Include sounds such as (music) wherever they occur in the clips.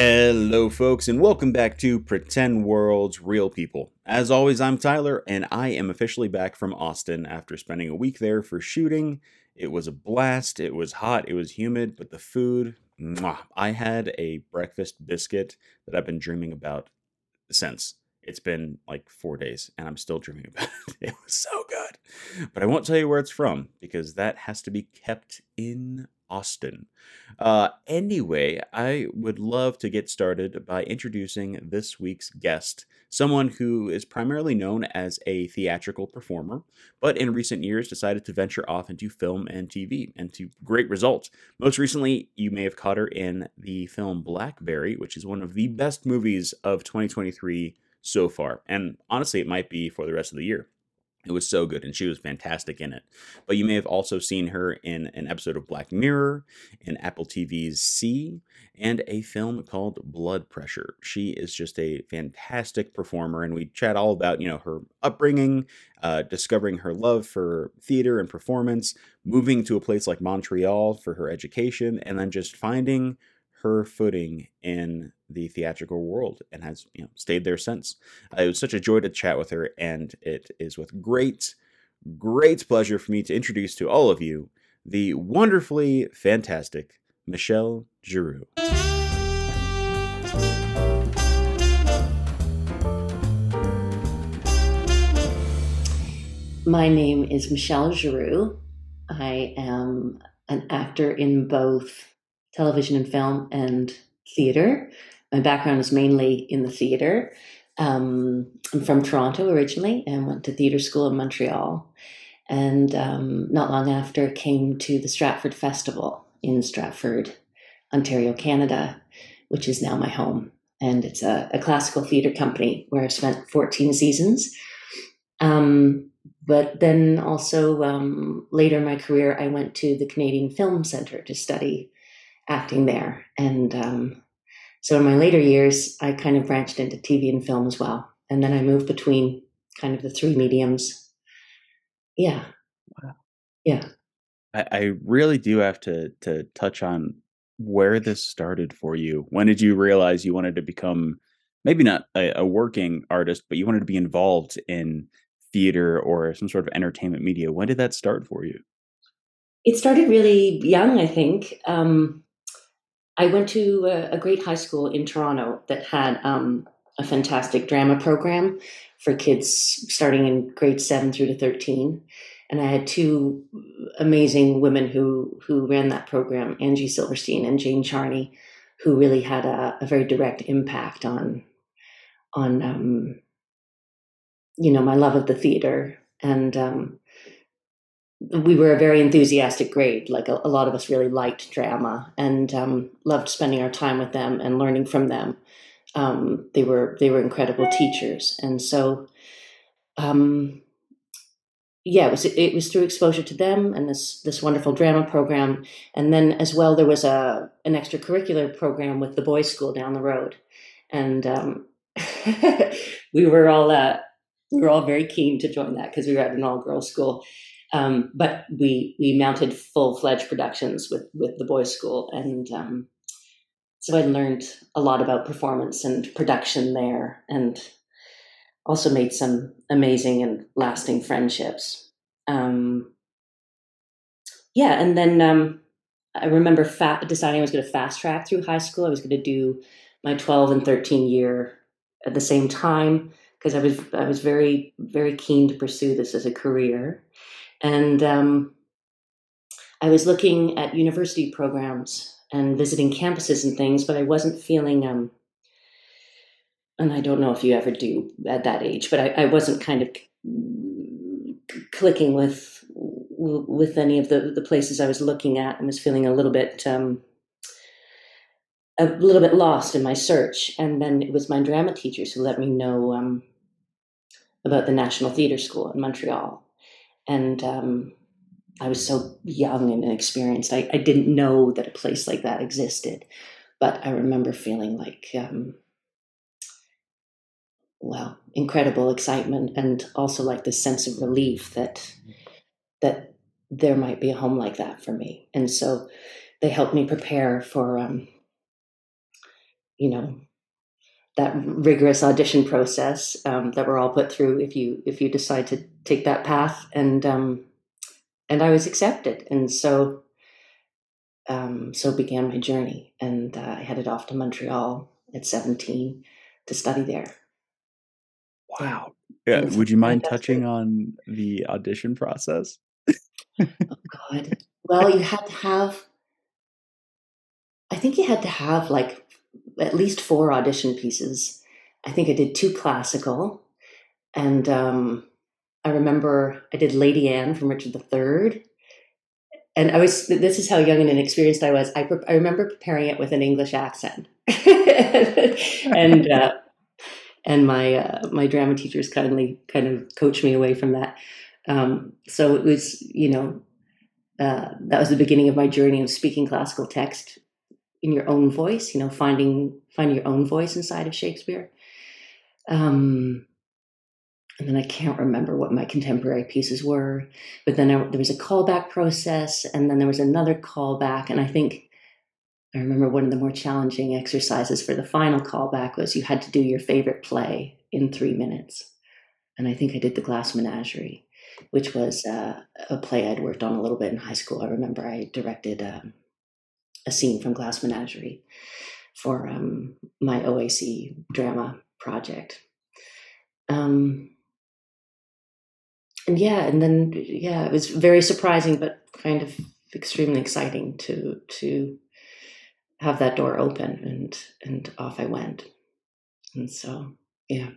Hello, folks, and welcome back to Pretend Worlds Real People. As always, I'm Tyler, and I am officially back from Austin after spending a week there for shooting. It was a blast. It was hot, it was humid, but the food, mwah. I had a breakfast biscuit that I've been dreaming about since. It's been like four days, and I'm still dreaming (laughs) about it. It was so good. But I won't tell you where it's from because that has to be kept in Austin. Uh, anyway, I would love to get started by introducing this week's guest, someone who is primarily known as a theatrical performer, but in recent years decided to venture off into film and TV, and to great results. Most recently, you may have caught her in the film Blackberry, which is one of the best movies of 2023 so far, and honestly, it might be for the rest of the year. It was so good, and she was fantastic in it. But you may have also seen her in an episode of Black Mirror, in Apple TV's See, and a film called Blood Pressure. She is just a fantastic performer, and we chat all about you know her upbringing, uh, discovering her love for theater and performance, moving to a place like Montreal for her education, and then just finding her footing in the theatrical world and has you know stayed there since. Uh, it was such a joy to chat with her, and it is with great, great pleasure for me to introduce to all of you the wonderfully fantastic Michelle Giroux. My name is Michelle Giroux. I am an actor in both television and film and theater. My background is mainly in the theater. Um, I'm from Toronto originally and went to theater school in Montreal. And um, not long after, came to the Stratford Festival in Stratford, Ontario, Canada, which is now my home. And it's a, a classical theater company where I've spent 14 seasons. Um, but then also um, later in my career, I went to the Canadian Film Center to study acting there. And um, so in my later years, I kind of branched into TV and film as well. And then I moved between kind of the three mediums. Yeah. Wow. Yeah. I, I really do have to to touch on where this started for you. When did you realize you wanted to become maybe not a, a working artist, but you wanted to be involved in theater or some sort of entertainment media? When did that start for you? It started really young, I think. Um, I went to a, a, great high school in Toronto that had um, a fantastic drama program for kids starting in grade seven through to 13. And I had two amazing women who, who ran that program, Angie Silverstein and Jane Charney, who really had a, a very direct impact on, on um, you know, my love of the theater and um, we were a very enthusiastic grade. Like a, a lot of us really liked drama and um, loved spending our time with them and learning from them. Um, they were they were incredible teachers, and so um, yeah, it was it was through exposure to them and this this wonderful drama program, and then as well there was a an extracurricular program with the boys' school down the road, and um, (laughs) we were all uh, we were all very keen to join that because we were at an all girls school um, but we we mounted full fledged productions with with the boys' school, and um, so I learned a lot about performance and production there, and also made some amazing and lasting friendships. Um, yeah, and then um, I remember fa- deciding I was going to fast track through high school. I was going to do my twelve and thirteen year at the same time because I was I was very very keen to pursue this as a career. And um, I was looking at university programs and visiting campuses and things, but I wasn't feeling, um, and I don't know if you ever do at that age, but I, I wasn't kind of clicking with with any of the, the places I was looking at and was feeling a little bit um, a little bit lost in my search. And then it was my drama teachers who let me know um, about the National Theatre School in Montreal and um, I was so young and inexperienced. I, I didn't know that a place like that existed, but I remember feeling like, um, well, incredible excitement, and also like this sense of relief that that there might be a home like that for me. And so they helped me prepare for um, you know, that rigorous audition process um, that we're all put through if you if you decide to take that path and um, and I was accepted and so um, so began my journey and uh, I headed off to Montreal at 17 to study there. Wow. Yeah. Would you mind touching on the audition process? oh God. Well, you had to have I think you had to have like at least four audition pieces. I think I did two classical, and um, I remember I did Lady Anne from Richard III. And I was, this is how young and inexperienced I was. I, pre- I remember preparing it with an English accent. (laughs) and, uh, and my, uh, my drama teachers kindly kind of coached me away from that. Um, so it was, you know, uh, that was the beginning of my journey of speaking classical text in your own voice you know finding finding your own voice inside of shakespeare. Um and then i can't remember what my contemporary pieces were but then I, there was a callback process and then there was another callback and i think i remember one of the more challenging exercises for the final callback was you had to do your favorite play in three minutes. And i think i did the glass menagerie which was uh, a play i'd worked on a little bit in high school. I remember i directed um, a scene from Glass Menagerie for um, my OAC drama project. Um, and yeah, and then yeah, it was very surprising, but kind of extremely exciting to to have that door open, and and off I went. And so yeah.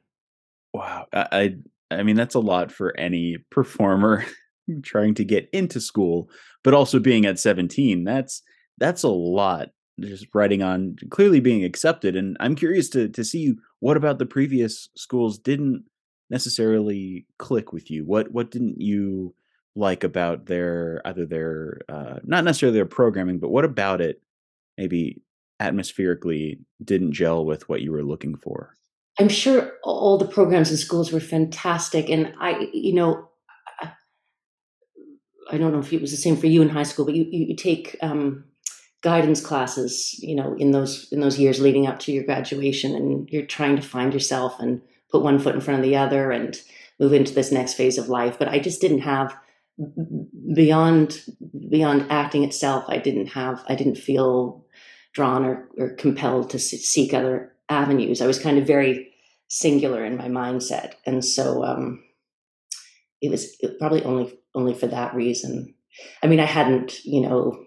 Wow, I I mean that's a lot for any performer (laughs) trying to get into school, but also being at 17. That's that's a lot just writing on clearly being accepted and i'm curious to to see what about the previous schools didn't necessarily click with you? What what didn't you like about their either their uh, not necessarily their programming but what about it maybe atmospherically didn't gel with what you were looking for? I'm sure all the programs in schools were fantastic and i you know i don't know if it was the same for you in high school but you you, take um, guidance classes you know in those in those years leading up to your graduation and you're trying to find yourself and put one foot in front of the other and move into this next phase of life. But i just didn't have beyond beyond acting itself i didn't have i didn't feel drawn or, or compelled to seek other avenues. I was kind of very singular in my mindset. And so um, it was probably only only for that reason. I mean i hadn't you know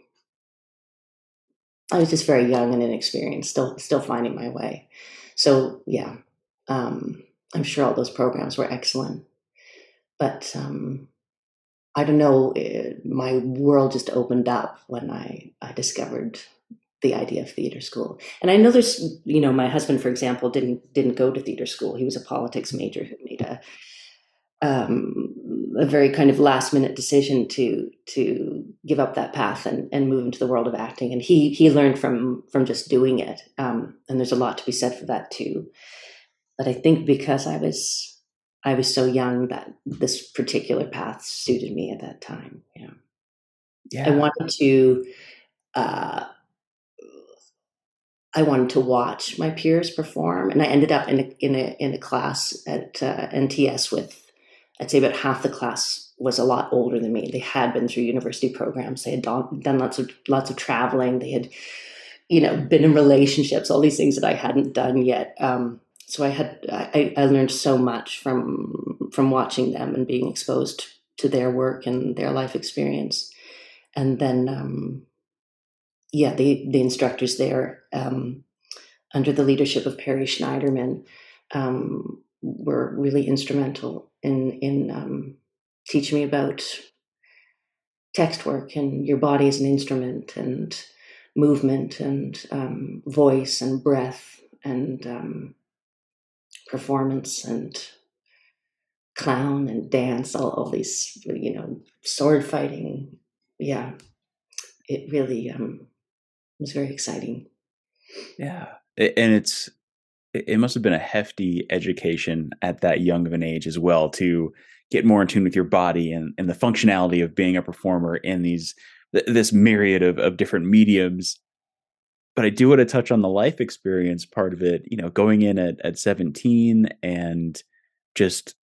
I was just very young and inexperienced, still still finding my way. So yeah, um, I'm sure all those programs were excellent, but um, I don't know. It, my world just opened up when I I discovered the idea of theater school. And I know there's, you know, my husband, for example, didn't didn't go to theater school. He was a politics major who made a um, a very kind of last minute decision to to give up that path and, and move into the world of acting. And he he learned from from just doing it. Um, and there's a lot to be said for that too. But I think because I was I was so young that this particular path suited me at that time. Yeah. Yeah. I wanted to uh, I wanted to watch my peers perform, and I ended up in a in a in a class at uh, NTS with I'd say about half the class was a lot older than me. They had been through university programs. They had done, done lots of lots of traveling. They had, you know, been in relationships. All these things that I hadn't done yet. Um, so I had I, I learned so much from from watching them and being exposed to their work and their life experience. And then, um, yeah, the the instructors there, um, under the leadership of Perry Schneiderman, um, were really instrumental in in um, teaching me about text work and your body as an instrument and movement and um, voice and breath and um, performance and clown and dance all, all these you know sword fighting. Yeah. It really um, was very exciting. Yeah. And it's it must have been a hefty education at that young of an age as well to get more in tune with your body and, and the functionality of being a performer in these this myriad of, of different mediums but I do want to touch on the life experience part of it, you know, going in at, at 17 and just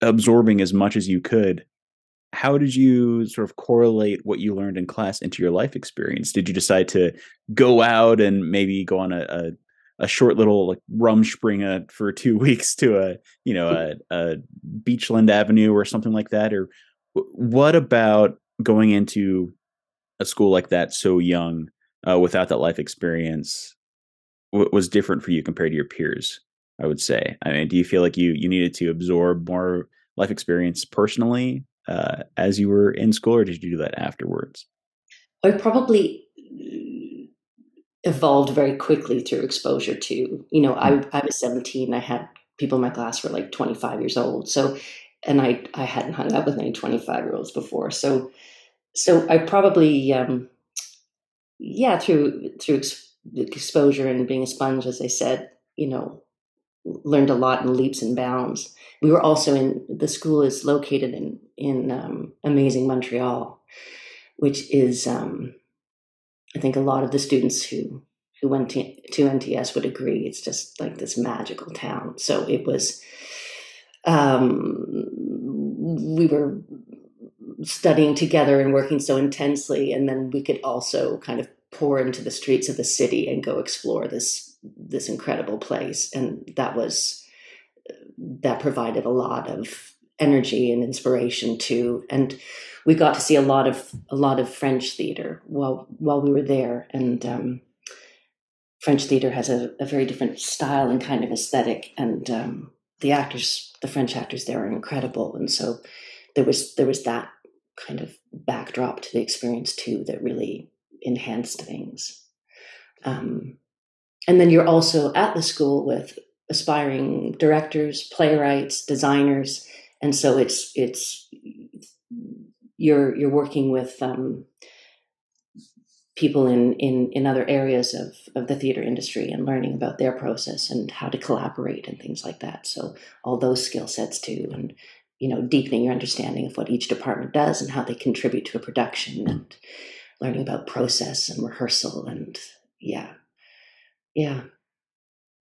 absorbing as much as you could. How did you sort of correlate what you learned in class into your life experience? Did you decide to go out and maybe go on a, a, a short little like rumspringa for two (laughs) weeks to a you know a, a Beachland Avenue or something like that? Or what about going into a school like that so young uh, without that life experience w- was different for you compared to your peers i would say i mean do you feel like you you needed to absorb more life experience personally uh, as you were in school or did you do that afterwards i probably evolved very quickly through exposure to you know I, hmm. I was 17 i had people in my class were like 25 years old so and i i hadn't hung out with any 25 year olds before so so i probably um yeah, through through ex- exposure and being a sponge, as I said, you know, learned a lot in leaps and bounds. We were also in the school is located in in um, amazing Montreal, which is um, I think a lot of the students who who went to, to NTS would agree it's just like this magical town. So it was. Um, we were studying together and working so intensely and then we could also kind of pour into the streets of the city and go explore this this incredible place and that was that provided a lot of energy and inspiration too and we got to see a lot of a lot of french theater while while we were there. And um, french theater has a, a, very different style and kind of aesthetic. And um, the actors the french actors there are incredible. And so there was there was that kind of backdrop to the experience too that really enhanced things. Um, and then you're also at the school with aspiring directors, playwrights, designers, and so it's it's you're you're working with um, people in, in in other areas of of the theater industry and learning about their process and how to collaborate and things like that. So all those skill sets too, and you know, deepening your understanding of what each department does and how they contribute to a production and learning about process and rehearsal and yeah. Yeah.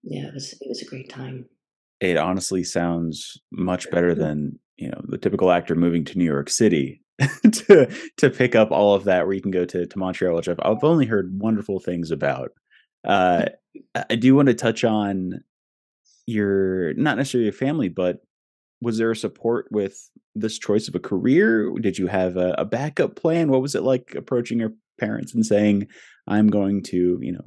Yeah, it was it was a great time. It honestly sounds much better than, you know, the typical actor moving to New York City (laughs) to to pick up all of that where you can go to, to Montreal, which I've, I've only heard wonderful things about. Uh, I do want to touch on your not necessarily your family, but was there a support with this choice of a career? Did you have a, a backup plan? What was it like approaching your parents and saying, "I'm going to, you know,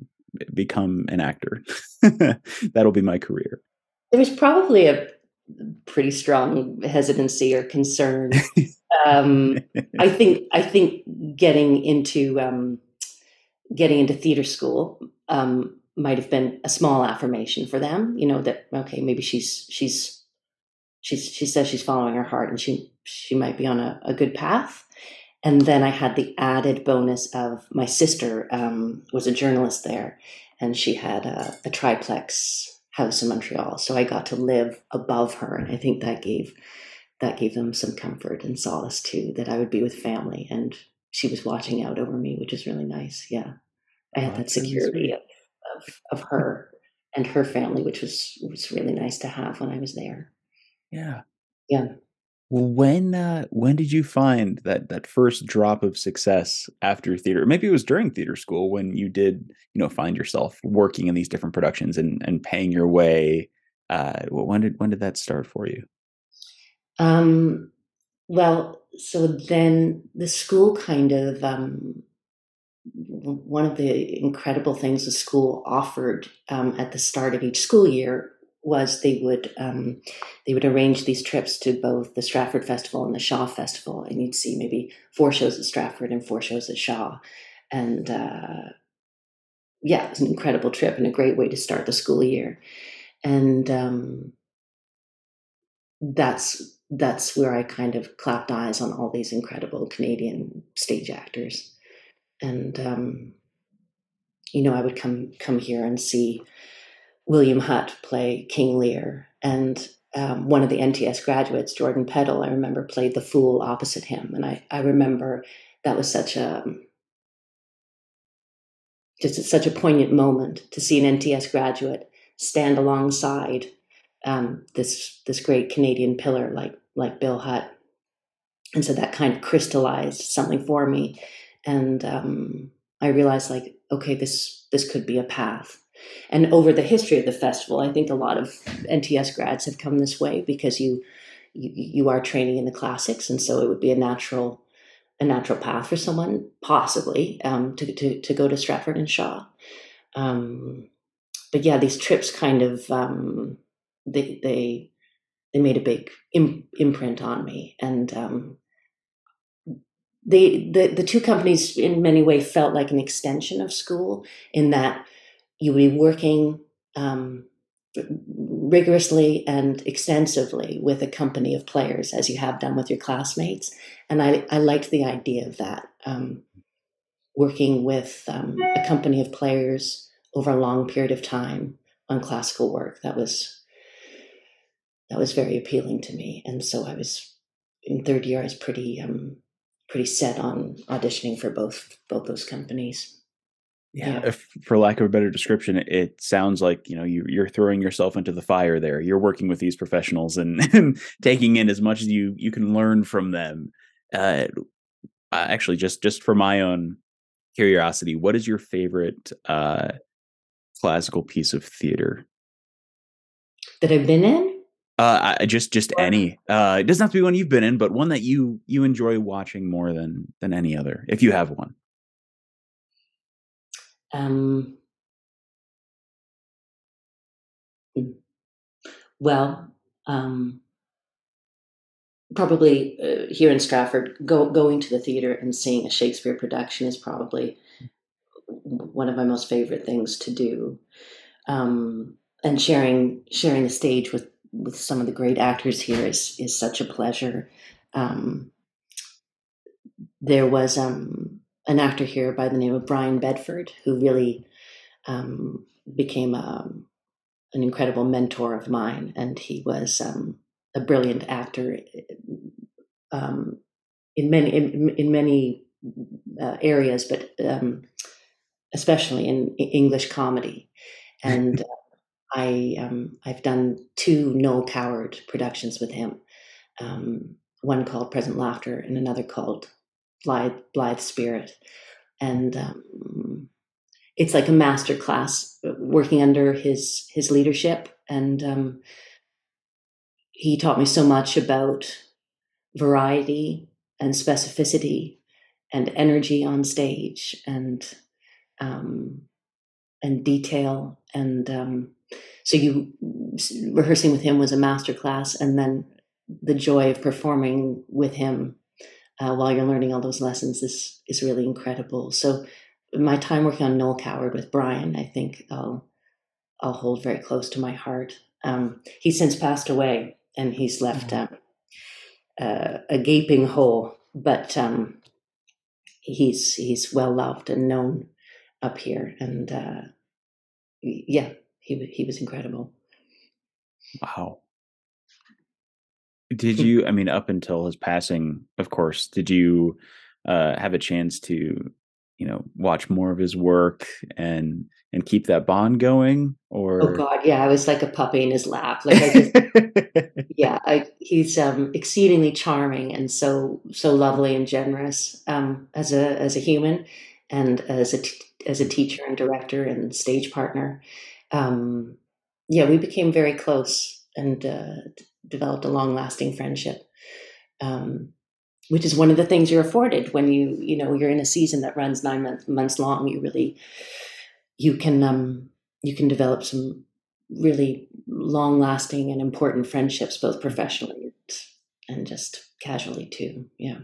become an actor. (laughs) That'll be my career." There was probably a pretty strong hesitancy or concern. (laughs) um, I think I think getting into um, getting into theater school um, might have been a small affirmation for them. You know that okay, maybe she's she's she's she says she's following her heart and she she might be on a, a good path and then i had the added bonus of my sister um, was a journalist there and she had a, a, triplex house in montreal. So i got to live above her and i think that gave that gave them some comfort and solace too that i would be with family and she was watching out over me which is really nice. Yeah. I had that security of, of, of her and her family which was was really nice to have when i was there. Yeah. Yeah. Well, when uh, when did you find that that first drop of success after theater? Maybe it was during theater school when you did, you know, find yourself working in these different productions and and paying your way. Uh, when did when did that start for you? Um, well, so then the school kind of um, one of the incredible things the school offered um, at the start of each school year was they would um, they would arrange these trips to both the Stratford Festival and the Shaw Festival, and you'd see maybe four shows at Stratford and four shows at Shaw, and uh, yeah, it was an incredible trip and a great way to start the school year, and um, that's that's where I kind of clapped eyes on all these incredible Canadian stage actors, and um, you know I would come come here and see William Hutt play King Lear, and um, one of the NTS graduates, Jordan Pettle, I remember played the fool opposite him, and I I remember that was such a just such a poignant moment to see an NTS graduate stand alongside um, this this great Canadian pillar like like Bill Hutt, and so that kind of crystallized something for me, and um, I realized like okay this this could be a path. And over the history of the festival, I think a lot of NTS grads have come this way because you you, you are training in the classics, and so it would be a natural a natural path for someone possibly um, to, to to go to Stratford and Shaw. Um, but yeah, these trips kind of um, they they they made a big Im- imprint on me, and um, they the the two companies in many ways felt like an extension of school in that you would be working um, rigorously and extensively with a company of players as you have done with your classmates. And i, I liked the idea of that um, working with um, a company of players over a long period of time on classical work. That was that was very appealing to me. And so i was in third year i was pretty um, pretty set on auditioning for both both those companies yeah, yeah. If, for lack of a better description, it sounds like you know you, you're throwing yourself into the fire. There, you're working with these professionals and, (laughs) and taking in as much as you you can learn from them. Uh, actually, just just for my own curiosity, what is your favorite uh, classical piece of theater that I've been in? Uh, I, just just any. Uh, it doesn't have to be one you've been in, but one that you you enjoy watching more than than any other, if you have one. Um, hmm. well, um, probably uh, here in Stratford, go, going to the theater and seeing a Shakespeare production is probably one of my most favorite things to do. Um, and sharing sharing the stage with with some of the great actors here is is such a pleasure. Um, there was um, an actor here by the name of Brian Bedford, who really um, became a, um, an incredible mentor of mine, and he was um, a brilliant actor um, in many in, in many uh, areas, but um, especially in English comedy. And (laughs) I um, I've done two Noel Coward productions with him. one called Present Laughter, and another called blithe, blithe spirit. And um, it's like a master class uh, working under his his leadership. And um, he taught me so much about variety and specificity and energy on stage and um, and detail and um, so you rehearsing with him was a master class and then the joy of performing with him uh, while you're learning all those lessons is is really incredible. So my time working on Noel Coward with Brian, I think I'll I'll hold very close to my heart. Um, he's since passed away, and he's left mm-hmm. um, uh, a gaping hole, but um, he's he's well loved and known up here, and uh, yeah, he he was incredible. Wow. Did you? I mean, up until his passing, of course. Did you uh, have a chance to, you know, watch more of his work and and keep that bond going? Oh, or oh god, yeah, I was like a puppy in his lap. Like I just, (laughs) yeah, I, he's um, exceedingly charming and so so lovely and generous um, as a as a human and as a t- as a teacher and director and stage partner. Um, yeah, we became very close and uh, developed a long lasting friendship. Um, which is one of the things you're afforded when you you know you're in a season that runs nine month, months long you really you can um you can develop some really long lasting and important friendships both professionally and just casually too yeah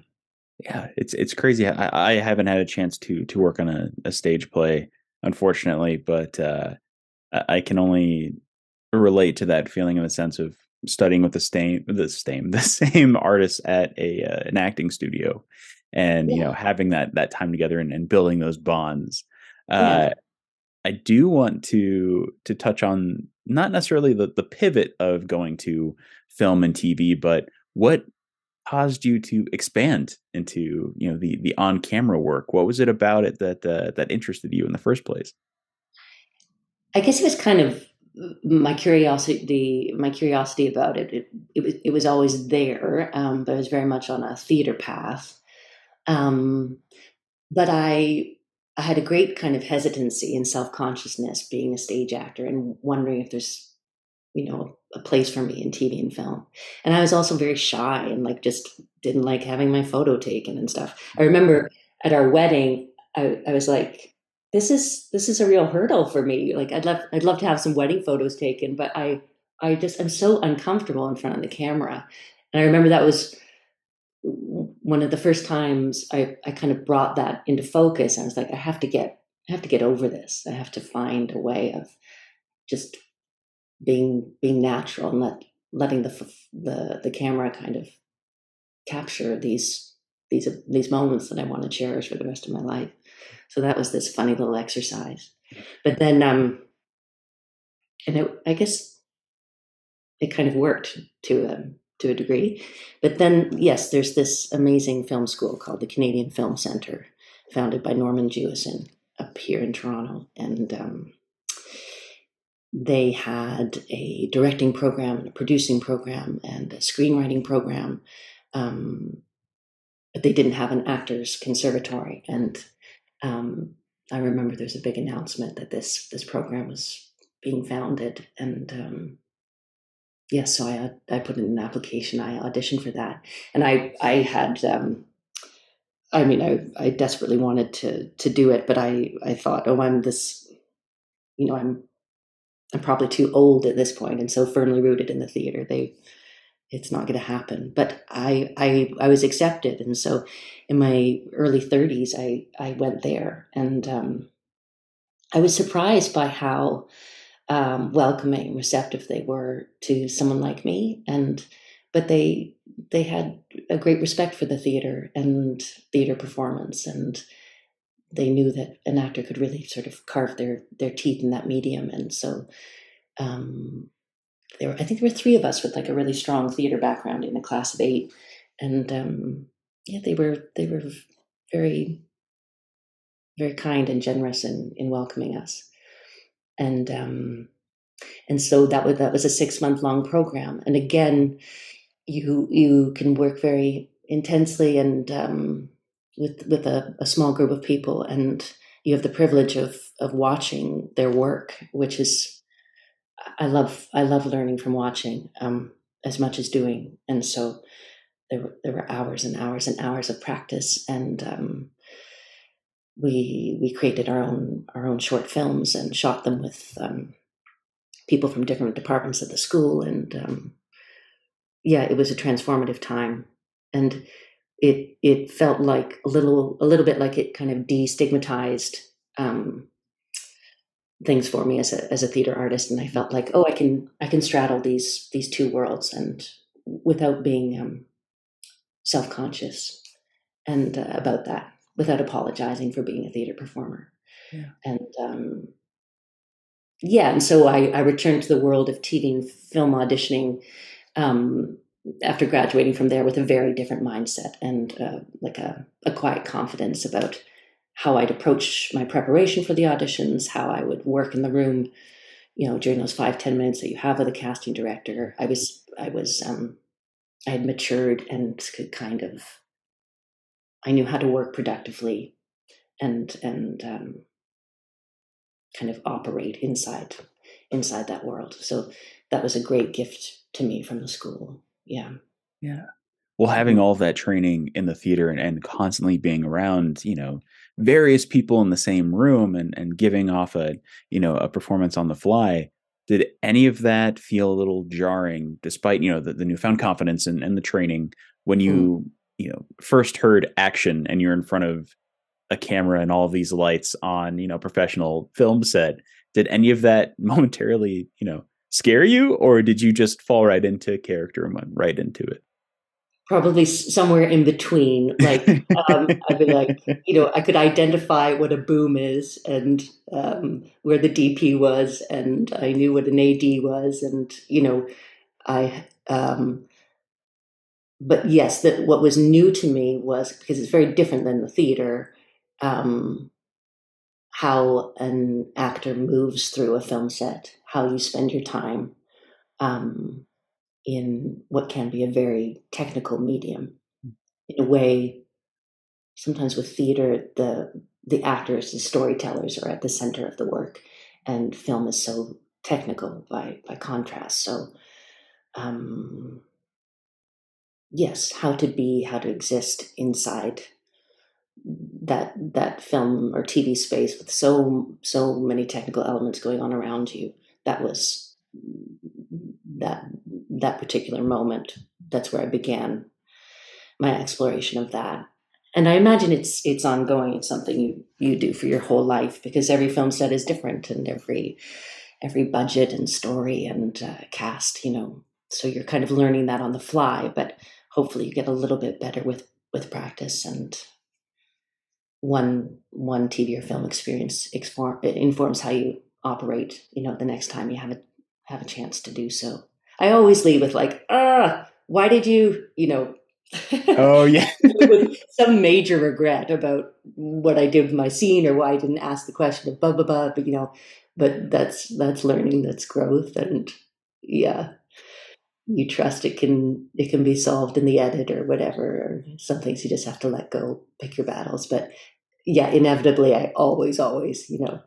yeah it's it's crazy i, I haven't had a chance to to work on a, a stage play unfortunately but uh i can only relate to that feeling in the sense of studying with the same the same (laughs) the same artists at a uh, an acting studio and yeah. you know having that that time together and, and building those bonds uh, yeah. i do want to to touch on not necessarily the the pivot of going to film and tv but what caused you to expand into you know the the on camera work? What was it about it that uh, that interested you in the first place? I guess it was kind of my curiosity my curiosity about it it, it, was, it was always there um, but it was very much on a theater path. Um, but i i had a great kind of hesitancy and self-consciousness being a stage actor and wondering if there's you know a place for me in tv and film. And i was also very shy and like just didn't like having my photo taken and stuff. I remember at our wedding i, I was like this is this is a real hurdle for me. Like I'd love I'd love to have some wedding photos taken, but I I just I'm so uncomfortable in front of the camera. And I remember that was one of the first times I, I kind of brought that into focus. I was like, I have to get I have to get over this. I have to find a way of just being being natural and let letting the the the camera kind of capture these these these moments that I want to cherish for the rest of my life. So that was this funny little exercise. But then, um, and it, I guess it kind of worked to a, to a degree. But then, yes, there's this amazing film school called the Canadian Film Center, founded by Norman Jewison up here in Toronto. And um, they had a directing program and a producing program and a screenwriting program. Um, but they didn't have an actors conservatory. And um, I remember there's a big announcement that this this program was being founded, and um, yes, so I I put in an application. I auditioned for that, and I I had. Um, I mean, I, I desperately wanted to to do it, but I, I thought, oh, I'm this, you know, I'm I'm probably too old at this point and so firmly rooted in the theater. They it's not going to happen. But I, I, I was accepted, and so in my early 30s, I, I went there, and um, I was surprised by how um, welcoming, receptive they were to someone like me, and but they they had a great respect for the theater and theater performance, and they knew that an actor could really sort of carve their their teeth in that medium, and so um, there were, I think there were three of us with like a really strong theater background in a class of eight, and um, yeah, they were they were very very kind and generous in in welcoming us, and um, and so that was that was a six month long program, and again, you you can work very intensely and um, with with a, a small group of people, and you have the privilege of of watching their work, which is I love I love learning from watching um, as much as doing, and so there were there were hours and hours and hours of practice, and um, we we created our own our own short films and shot them with um, people from different departments at the school, and um, yeah, it was a transformative time, and it it felt like a little a little bit like it kind of destigmatized um, things for me as a as a theater artist, and I felt like, oh, I can I can straddle these these two worlds, and without being um, self conscious and uh, about that, without apologizing for being a theater performer, yeah. and um, yeah, and so I, I returned to the world of TV and film auditioning. Um, after graduating from there with a very different mindset and uh, like a, a quiet confidence about how I'd approach my preparation for the auditions, how I would work in the room, you know, during those five ten minutes that you have with a casting director. I was, I was, um, I had matured and could kind of, I knew how to work productively and, and, um, kind of operate inside, inside that world. So that was a great gift to me from the school. Yeah. Yeah. Well, having all of that training in the theater and, and constantly being around, you know, various people in the same room and and giving off a you know a performance on the fly did any of that feel a little jarring despite you know the, the newfound confidence and, and the training when you mm. you know first heard action and you're in front of a camera and all of these lights on you know professional film set? Did any of that (laughs) momentarily you know scare you or did you just fall right into character and went right into it probably somewhere in between. Like um, (laughs) I'd be like, you know, I could identify what a boom is and um, where the DP was, and I knew what an AD was, and you know, I. Um, but yes, that what was new to me was because it's very different than the theater. Um, how an actor moves through a film set, how you spend your time um, in what can be a very technical medium. In a way, sometimes with theater, the the actors, the storytellers, are at the center of the work, and film is so technical by by contrast. So, um, yes, how to be, how to exist inside that that film or TV space with so so many technical elements going on around you. That was that that particular moment. That's where I began my exploration of that. And I imagine it's it's ongoing. It's something you, you do for your whole life because every film set is different and every every budget and story and uh, cast, you know. So you're kind of learning that on the fly, but hopefully you get a little bit better with with practice and one one TV or film experience inform, informs how you operate. You know, the next time you have a have a chance to do so. I always leave with like, ah, why did you, you know, (laughs) oh yeah, with some major regret about what I did with my scene or why I didn't ask the question of blah blah blah. But you know, but that's that's learning, that's growth, and yeah, you trust it can it can be solved in the edit or whatever. Or some things you just have to let go, pick your battles. But yeah, inevitably, I always, always, you know,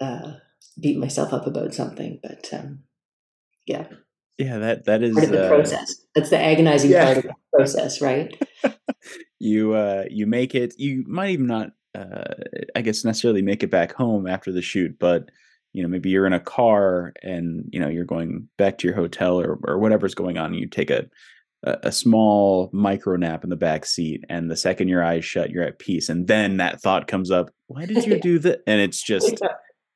uh, beat myself up about something. But um, yeah, yeah, that that is part of the uh, process. That's the agonizing yeah. part of the process, right? (laughs) you uh, you make it. You might even not, uh, I guess, necessarily make it back home after the shoot, but you know maybe you're in a car and you know you're going back to your hotel or or whatever's going on. And you take a a, small micro nap in the back seat and the second your eyes shut you're at peace and then that thought comes up why did you (laughs) do that and it's (laughs) just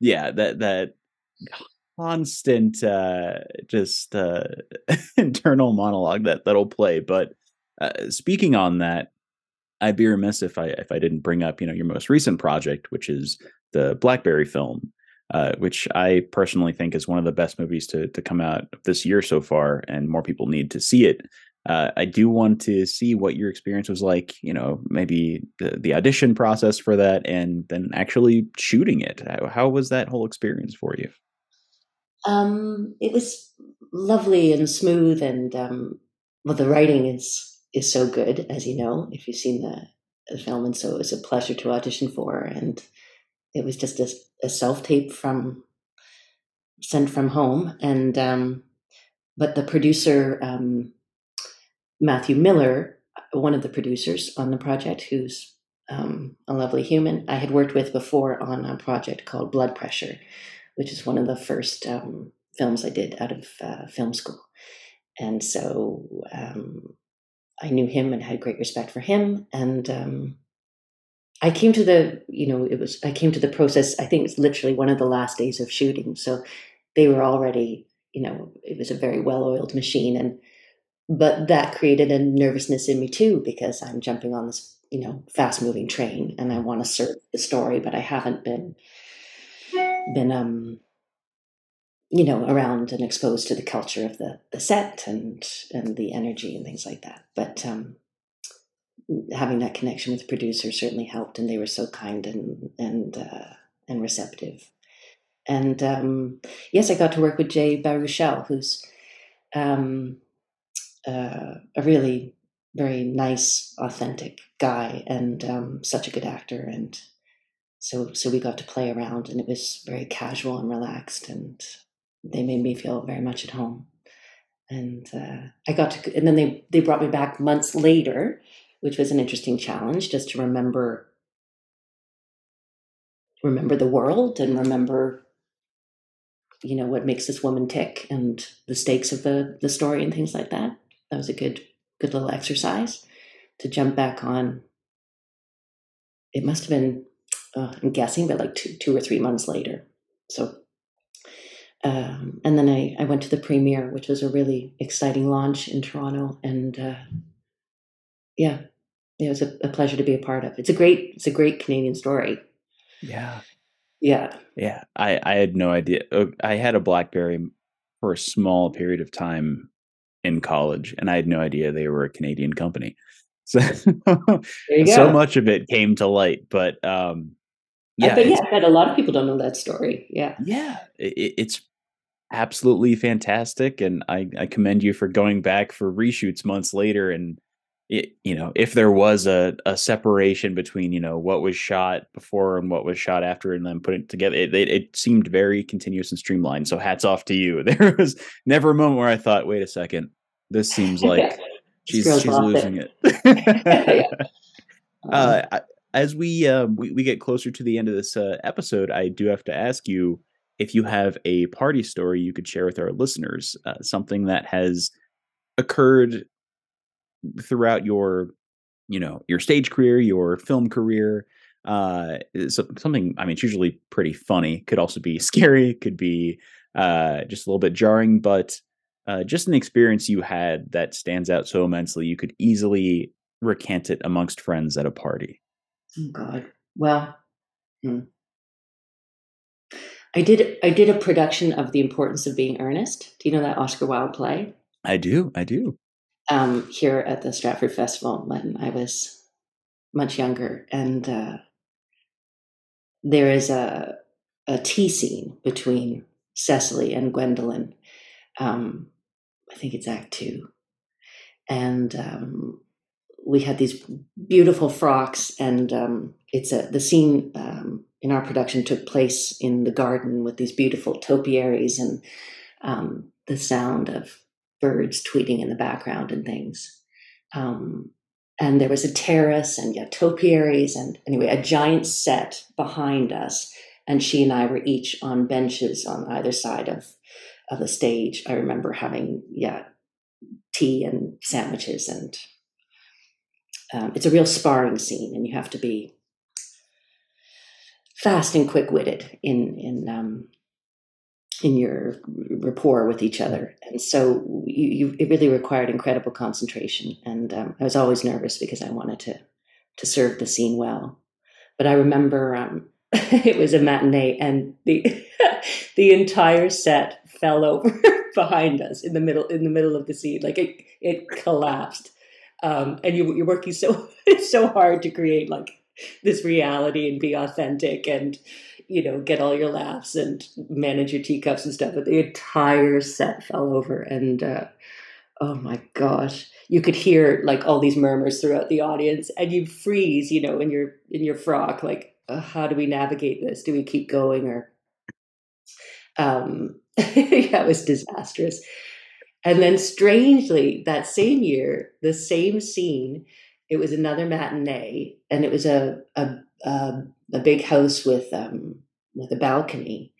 yeah that that constant uh just uh (laughs) internal monologue that that'll play but uh, speaking on that i'd be remiss if i if i didn't bring up you know your most recent project which is the blackberry film uh, which I personally think is one of the best movies to to come out this year so far, and more people need to see it uh, I do want to see what your experience was like, you know, maybe the, the audition process for that and then actually shooting it. How, how was that whole experience for you? Um, it was lovely and smooth and, um, well, the writing is, is so good, as you know, if you've seen the, the film. And so it was a pleasure to audition for. And it was just a, a self tape from, sent from home. And, um, but the producer, um, Matthew Miller, one of the producers on the project, who's um, a lovely human I had worked with before on a project called Blood Pressure, which is one of the first um, films I did out of uh, film school. And so um, I knew him and had great respect for him. And um, I came to the, you know, it was, I came to the process, I think it's literally one of the last days of shooting. So they were already, you know, it was a very well oiled machine. And but that created a nervousness in me too because i'm jumping on this you know fast moving train and i want to serve the story but i haven't been been um you know around and exposed to the culture of the the set and and the energy and things like that. But um having that connection with the producer certainly helped and they were so kind and and uh, and receptive. And um yes i got to work with jay baruchel who's um uh, a really very nice, authentic guy, and um, such a good actor. And so, so we got to play around, and it was very casual and relaxed, and they made me feel very much at home. And uh, I got to, and then they they brought me back months later, which was an interesting challenge, just to remember remember the world and remember you know what makes this woman tick and the stakes of the the story and things like that that was a good good little exercise to jump back on. It must have been, uh, I'm guessing, but like two two or three months later. So, um, and then I I went to the premiere, which was a really exciting launch in Toronto, and uh, yeah, it was a, a pleasure to be a part of. It's a great it's a great Canadian story. Yeah. Yeah. Yeah. I, I had no idea. Uh, I had a Blackberry for a small period of time in college, and I had no idea they were a Canadian company. (laughs) So, so much of it came to light. But um, yeah, I bet, yeah, I bet a lot of people don't know that story. Yeah, yeah, it, it's absolutely fantastic, and I, I commend you for going back for reshoots months later and it, you know, if there was a, a separation between, you know, what was shot before and what was shot after and then put it together, it, it, it, seemed very continuous and streamlined. So hats off to you. (laughs) There was never a moment where I thought, wait a second, this seems (laughs) like she's, she's losing it. it. (laughs) uh, as we, uh, we, we get closer to the end of this uh, episode, I do have to ask you if you have a party story you could share with our listeners, uh, something that has occurred throughout your you know your stage career your film career uh so, something i mean it's usually pretty funny could also be (laughs) scary could be uh just a little bit jarring but uh just an experience you had that stands out so immensely you could easily recant it amongst friends at a party. Oh god. Well hmm. i did i did a production of the importance of being earnest. Do you know that oscar wilde play? I do i do um, here at the Stratford Festival when I was much younger, and uh, there is a a tea scene between Cecily and Gwendolen. Um, I think it's Act Two, and um, we had these beautiful frocks, and um, it's a the scene um, in our production took place in the garden with these beautiful topiaries and um, the sound of birds tweeting in the background and things. Um, and there was a terrace and yeah, topiaries and anyway, a giant set behind us. And she and I were each on benches on either side of, of the stage. I remember having, yeah, tea and sandwiches and um, it's a real sparring scene and you have to be fast and quick-witted in in um, in your rapport with each other. And so you, you it really required incredible concentration. And um, I was always nervous because I wanted to to serve the scene well. But I remember um, (laughs) it was a matinee, and the (laughs) the entire set fell over (laughs) behind us in the middle in the middle of the scene. Like it it collapsed. Um, and you, you're working so so hard to create like this reality and be authentic and you know, get all your laughs and manage your teacups and stuff. But the entire set fell over, and uh, oh my gosh, you could hear like all these murmurs throughout the audience, and you freeze, you know, in your in your frock, like, uh, how do we navigate this? Do we keep going or? Um, (laughs) yeah, it was disastrous. And then, strangely, that same year, the same scene, it was another matinee, and it was a a, a a big house with um, with a balcony.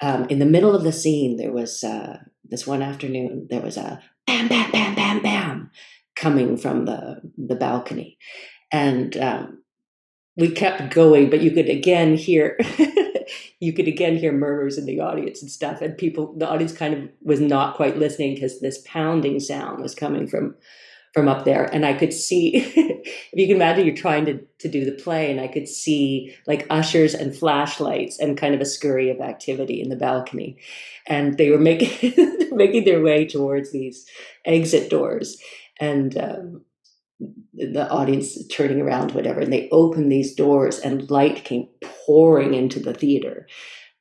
Um, in the middle of the scene, there was uh, this one afternoon. There was a bam, bam, bam, bam, bam coming from the the balcony, and um, we kept going. But you could again hear. (laughs) you could again hear murmurs in the audience and stuff and people the audience kind of was not quite listening because this pounding sound was coming from from up there. And i could see (laughs) if you can imagine you're trying to, to do the play and i could see like ushers and flashlights and kind of a scurry of activity in the balcony. And they were making (laughs) making their way towards these exit doors. And um, the audience turning around whatever and they opened these doors and light came pouring into the theater.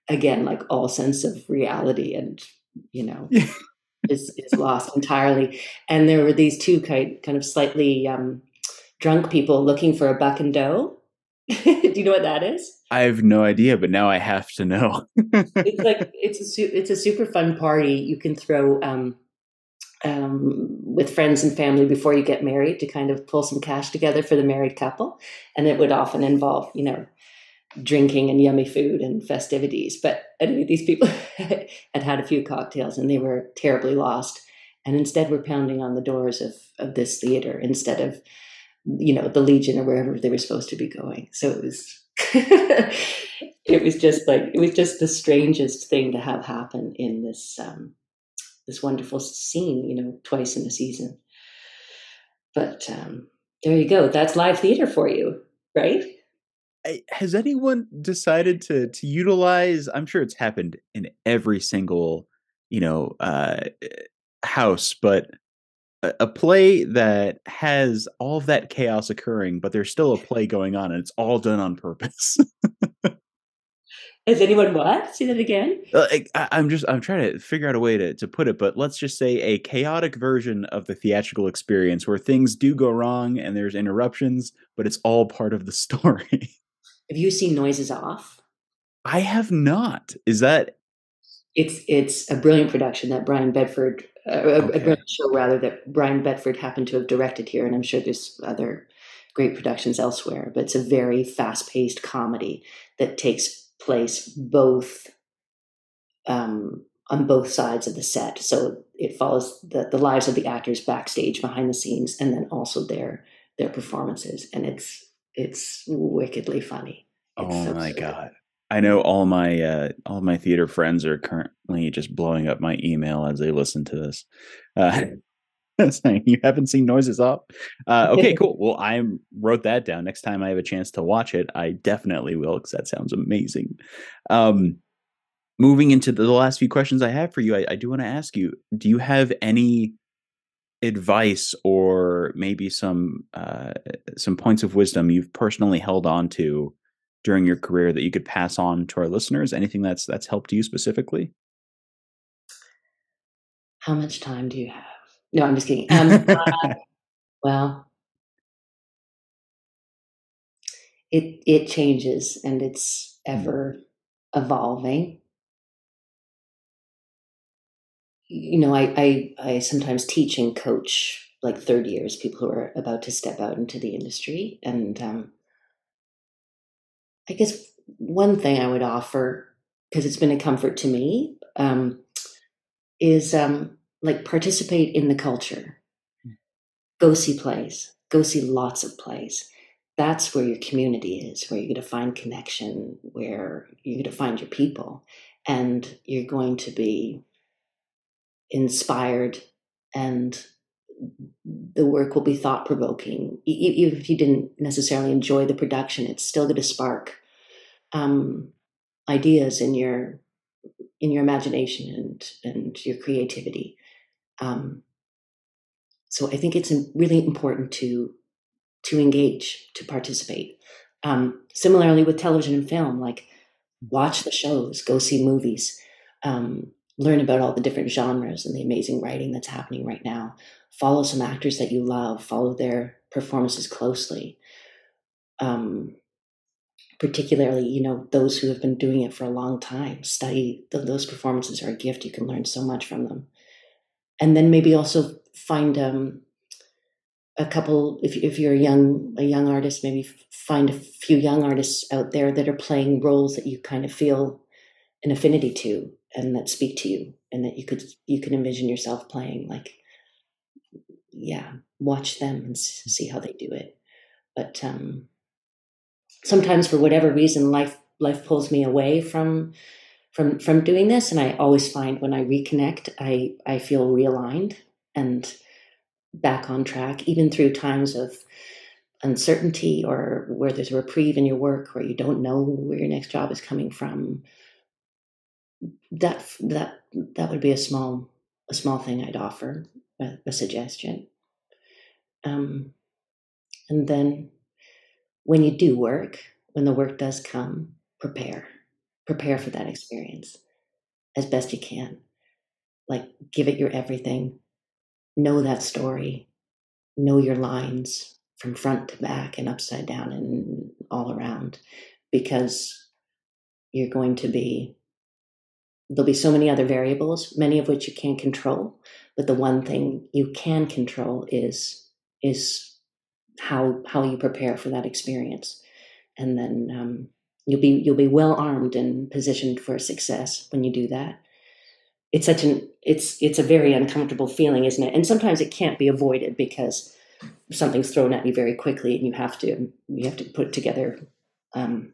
Again like all sense of reality and you know (laughs) is, is lost entirely. And there were these two kind, kind of slightly um, drunk people looking for a buck and doe. (laughs) Do you know what that is? I have no idea, but now I have to know. it's like it's a it's a super fun party. You can throw um, um, with friends and family before you get married to kind of pull some cash together for the married couple, and it would often involve you know drinking and yummy food and festivities. But anyway, these people (laughs) had had a few cocktails and they were terribly lost. And instead, were pounding on the doors of, of this theater instead of, you know, the Legion or wherever they were supposed to be going. So it was, (laughs) it was just like it was just the strangest thing to have happen in this um, this wonderful scene. You know, twice in a season. But um, there you go. That's live theater for you, right? Has anyone decided to to utilize i'm sure it's happened in every single you know uh house but a, a play that has all of that chaos occurring, but there's still a (laughs) play going on, and it's all done on purpose. Has anyone what? Say that again. Uh, I, I'm just I'm trying to figure out a way to to put it, but let's just say a chaotic version of the theatrical experience where things do go wrong and there's interruptions, but it's all part of the (laughs) story. Have you seen Noises Off? I have not. Is that? It's it's a brilliant production that Brian Bedford, uh, okay. a, brilliant show rather that Brian Bedford happened to have directed here, and I'm sure there's other great productions elsewhere. But it's a very fast paced comedy that takes place both um, on both sides of the set. So it follows the, the lives of the actors backstage behind the scenes and then also their their performances. And it's it's wickedly funny. It's oh so my god. I know all my uh, all my theater friends are currently just blowing up my email as they listen to this. Uh, (laughs) saying you haven't seen noises off uh, okay (laughs) cool well i wrote that down next time i have a chance to watch it i definitely will because that sounds amazing um, moving into the, the, last few questions i have for you i, I do want to ask you do you have any advice or maybe some uh, some points of wisdom you've personally held on to during your career that you could pass on to our listeners anything that's that's helped you specifically how much time do you have no, I'm just kidding. Um, uh, well, it it changes and it's mm. ever evolving. You know, I, I I sometimes teach and coach like third years, people who are about to step out into the industry, and um, I guess one thing I would offer because it's been a comfort to me um, is um, like participate in the culture. Go see plays. Go see lots of plays. That's where your community is, where you're going to find connection, where you're going to find your people, and you're going to be inspired and the work will be thought provoking. Even if you didn't necessarily enjoy the production, it's still going to spark um, ideas in your in your imagination and and your creativity. Um, so I think it's really important to to engage, to participate. Um, similarly with television and film, like watch the shows, go see movies, um, learn about all the different genres and the amazing writing that's happening right now. Follow some actors that you love, follow their performances closely. Um, particularly, you know, those who have been doing it for a long time. Study the, those performances are a gift. You can learn so much from them and then maybe also find um, a couple if, if you're a young a young artist maybe find a few young artists out there that are playing roles that you kind of feel an affinity to and that speak to you and that you could you can envision yourself playing like yeah watch them and see how they do it. But um sometimes for whatever reason life life pulls me away from from from doing this and i always find when i reconnect i i feel realigned and back on track even through times of uncertainty or where there's a reprieve in your work where you don't know where your next job is coming from that that that would be a small a small thing i'd offer a, a suggestion um, and then when you do work when the work does come prepare prepare for that experience as best you can. Like, give it your everything. Know that story. Know your lines from front to back and upside down and all around because you're going to be, there'll be so many other variables, many of which you can't control. But the one thing you can control is, is how, how you prepare for that experience. And then, um, You'll be you'll be well armed and positioned for success when you do that. It's such an it's it's a very uncomfortable feeling, isn't it? And sometimes it can't be avoided because something's thrown at you very quickly, and you have to you have to put together um,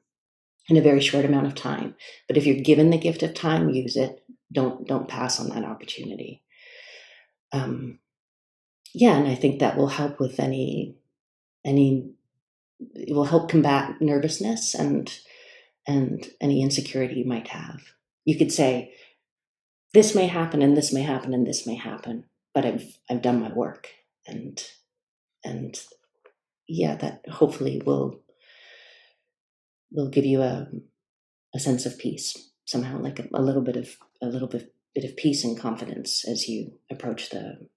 in a very short amount of time. But if you're given the gift of time, use it. Don't don't pass on that opportunity. Um, yeah, and I think that will help with any any it will help combat nervousness and and any insecurity you might have. You could say, this may happen and this may happen and this may happen, but I've I've done my work and and yeah, that hopefully will will give you a a sense of peace somehow, like a, a little bit of a little bit bit of peace and confidence as you approach the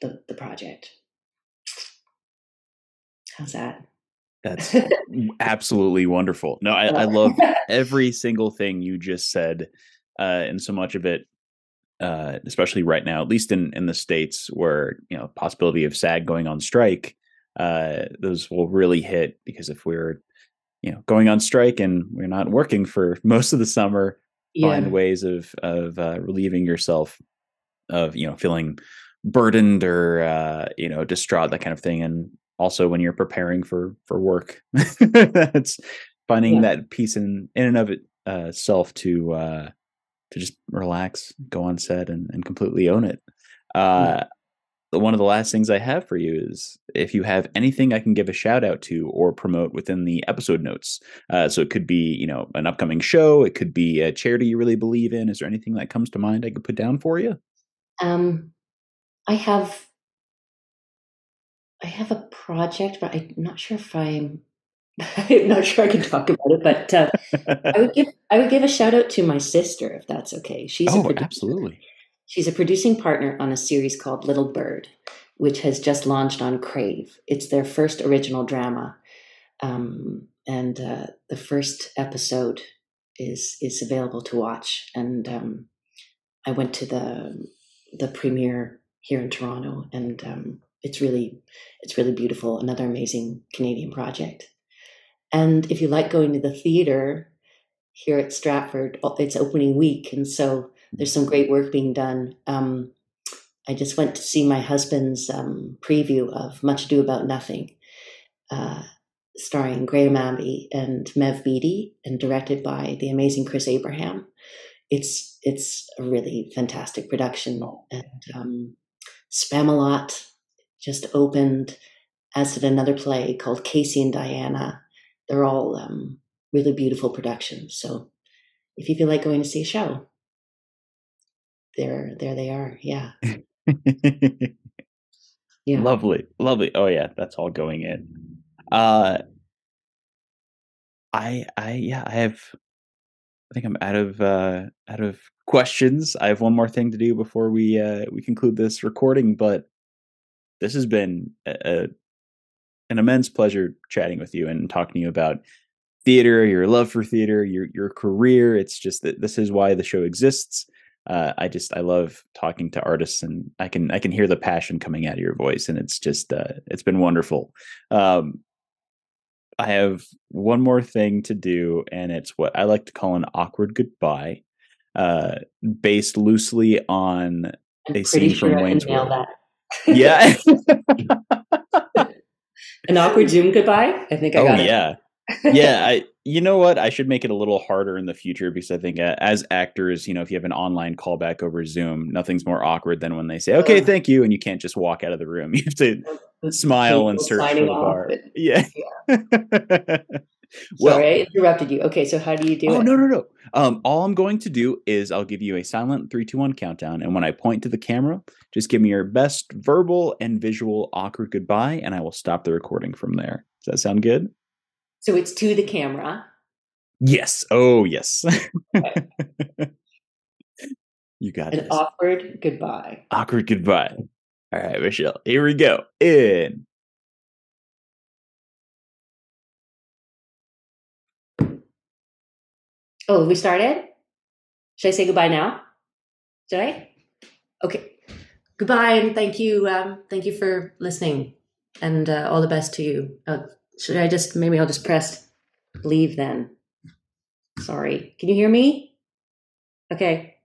the, the project. How's that? That's (laughs) absolutely wonderful. No, I, I love (laughs) every single thing you just said, uh, and so much of it, uh, especially right now, at least in in the states where you know possibility of SAG going on strike, uh, those will really hit because if we're you know going on strike and we're not working for (laughs) most of the summer, yeah. find ways of of uh, relieving yourself of you know feeling burdened or uh, you know distraught that kind of thing and also when you're preparing for for work (laughs) that's finding yeah. that peace in in and of itself uh, to uh to just relax go on set and, and completely own it uh yeah. One of the last things i have for you is if you have anything i can give a shout out to or promote within the episode notes uh so it could be you know an upcoming show it could be a charity you really believe in is there anything that comes to mind i could put down for you um i have I have a project, but I'm not sure if I'm. (laughs) I'm not sure I can talk about it, but uh, I would (laughs) give I would give a shout out to my sister if that's okay. She's oh, absolutely. She's a producing partner on a series called Little Bird, which has just launched on Crave. It's their first original drama, um, and uh, the first episode is is available to watch. And um, I went to the the premiere here in Toronto, and um, it's really it's really beautiful another amazing canadian project and if you like going to the theater here at stratford it's opening week and so there's some great work being done um, i just went to see my husband's um, preview of much ado about nothing uh, starring graham abbey and maev beaty and directed by the amazing chris abraham it's it's a really fantastic production and um, Spamalot just opened, as did another play called Casey and Diana. They're all um, really beautiful productions. So if you feel like going to see a show, there, there they are. Yeah. (laughs) yeah. Lovely, lovely. Oh yeah, that's all going in. Uh, I, I, yeah, I have. I think I'm out of uh, out of questions. I have one more thing to do before we uh, we conclude this recording, but this has been a, a, an immense pleasure chatting with you and talking to you about theater, your love for theater, your your career. It's just that this is why the show exists. Uh, I just I love talking to artists, and I can I can hear the passion coming out of your voice, and it's just uh, it's been wonderful. Um, I have one more thing to do, and it's what I like to call an awkward goodbye, uh, based loosely on I'm a scene sure from Wayne's World yeah. (laughs) An awkward Zoom goodbye. I think I oh, got it. Yeah. Yeah, I you know what? I should make it a little harder in the future because I think uh, as actors, you know, if you have an online callback over Zoom, nothing's more awkward than when they say, "Okay, thank you," and you can't just walk out of the room. (laughs) You have to smile and search for the bar. (laughs) yeah. yeah. (laughs) well, Sorry, I interrupted you. Okay, so how do you do oh, it? no, no, no. Um, all I'm going to do is I'll give you a silent three, two, one countdown, and when I point to the camera, just give me your best verbal and visual awkward goodbye, and I will stop the recording from there. Does that sound good? So it's to the camera. Yes. Oh, yes. Okay. (laughs) you got an this. awkward goodbye. Awkward goodbye. All right, Michelle. Here we go. In Oh, we started? Should I say goodbye now? Should I? Okay. Goodbye and thank you. Um, thank you for listening and uh, all the best to you. Uh, should I just, maybe I'll just press leave then. Sorry. Can you hear me? Okay.